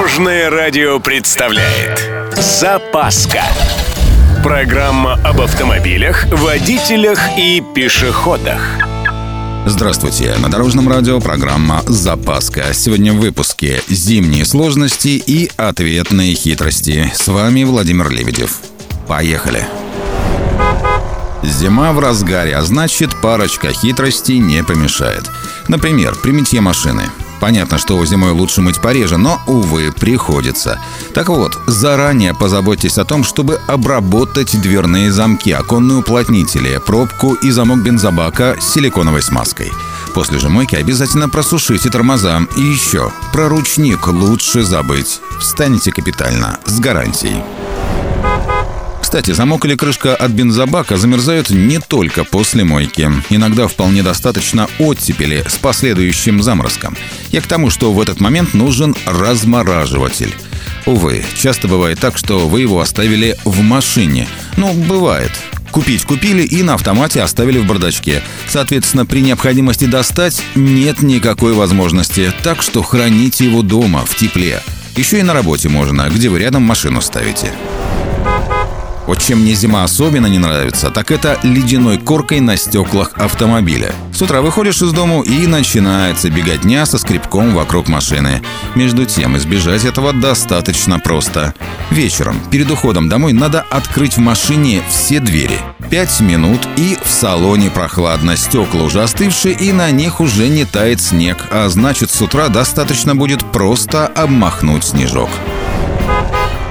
Дорожное радио представляет Запаска Программа об автомобилях, водителях и пешеходах Здравствуйте! На Дорожном радио программа «Запаска». Сегодня в выпуске «Зимние сложности и ответные хитрости». С вами Владимир Лебедев. Поехали! Зима в разгаре, а значит парочка хитростей не помешает. Например, при мытье машины. Понятно, что зимой лучше мыть пореже, но, увы, приходится. Так вот, заранее позаботьтесь о том, чтобы обработать дверные замки, оконные уплотнители, пробку и замок бензобака с силиконовой смазкой. После же мойки обязательно просушите тормоза. И еще, про ручник лучше забыть. Встанете капитально, с гарантией. Кстати, замок или крышка от бензобака замерзают не только после мойки. Иногда вполне достаточно оттепели с последующим заморозком. Я к тому, что в этот момент нужен размораживатель. Увы, часто бывает так, что вы его оставили в машине. Ну, бывает. Купить купили и на автомате оставили в бардачке. Соответственно, при необходимости достать нет никакой возможности, так что храните его дома, в тепле. Еще и на работе можно, где вы рядом машину ставите. Вот чем мне зима особенно не нравится, так это ледяной коркой на стеклах автомобиля. С утра выходишь из дому и начинается беготня со скребком вокруг машины. Между тем, избежать этого достаточно просто. Вечером, перед уходом домой, надо открыть в машине все двери. Пять минут и в салоне прохладно, стекла уже остывшие и на них уже не тает снег, а значит с утра достаточно будет просто обмахнуть снежок.